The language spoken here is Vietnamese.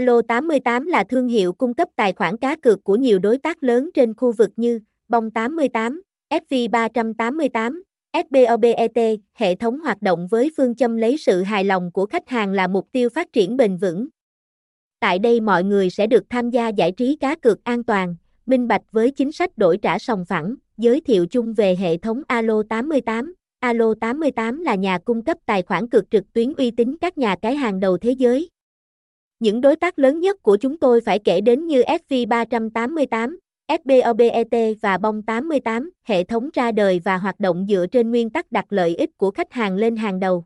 Alo88 là thương hiệu cung cấp tài khoản cá cược của nhiều đối tác lớn trên khu vực như Bong 88, FV388, SBOBET, hệ thống hoạt động với phương châm lấy sự hài lòng của khách hàng là mục tiêu phát triển bền vững. Tại đây mọi người sẽ được tham gia giải trí cá cược an toàn, minh bạch với chính sách đổi trả sòng phẳng, giới thiệu chung về hệ thống Alo 88. Alo 88 là nhà cung cấp tài khoản cược trực tuyến uy tín các nhà cái hàng đầu thế giới. Những đối tác lớn nhất của chúng tôi phải kể đến như FV388, SBOBET và Bong 88, hệ thống ra đời và hoạt động dựa trên nguyên tắc đặt lợi ích của khách hàng lên hàng đầu.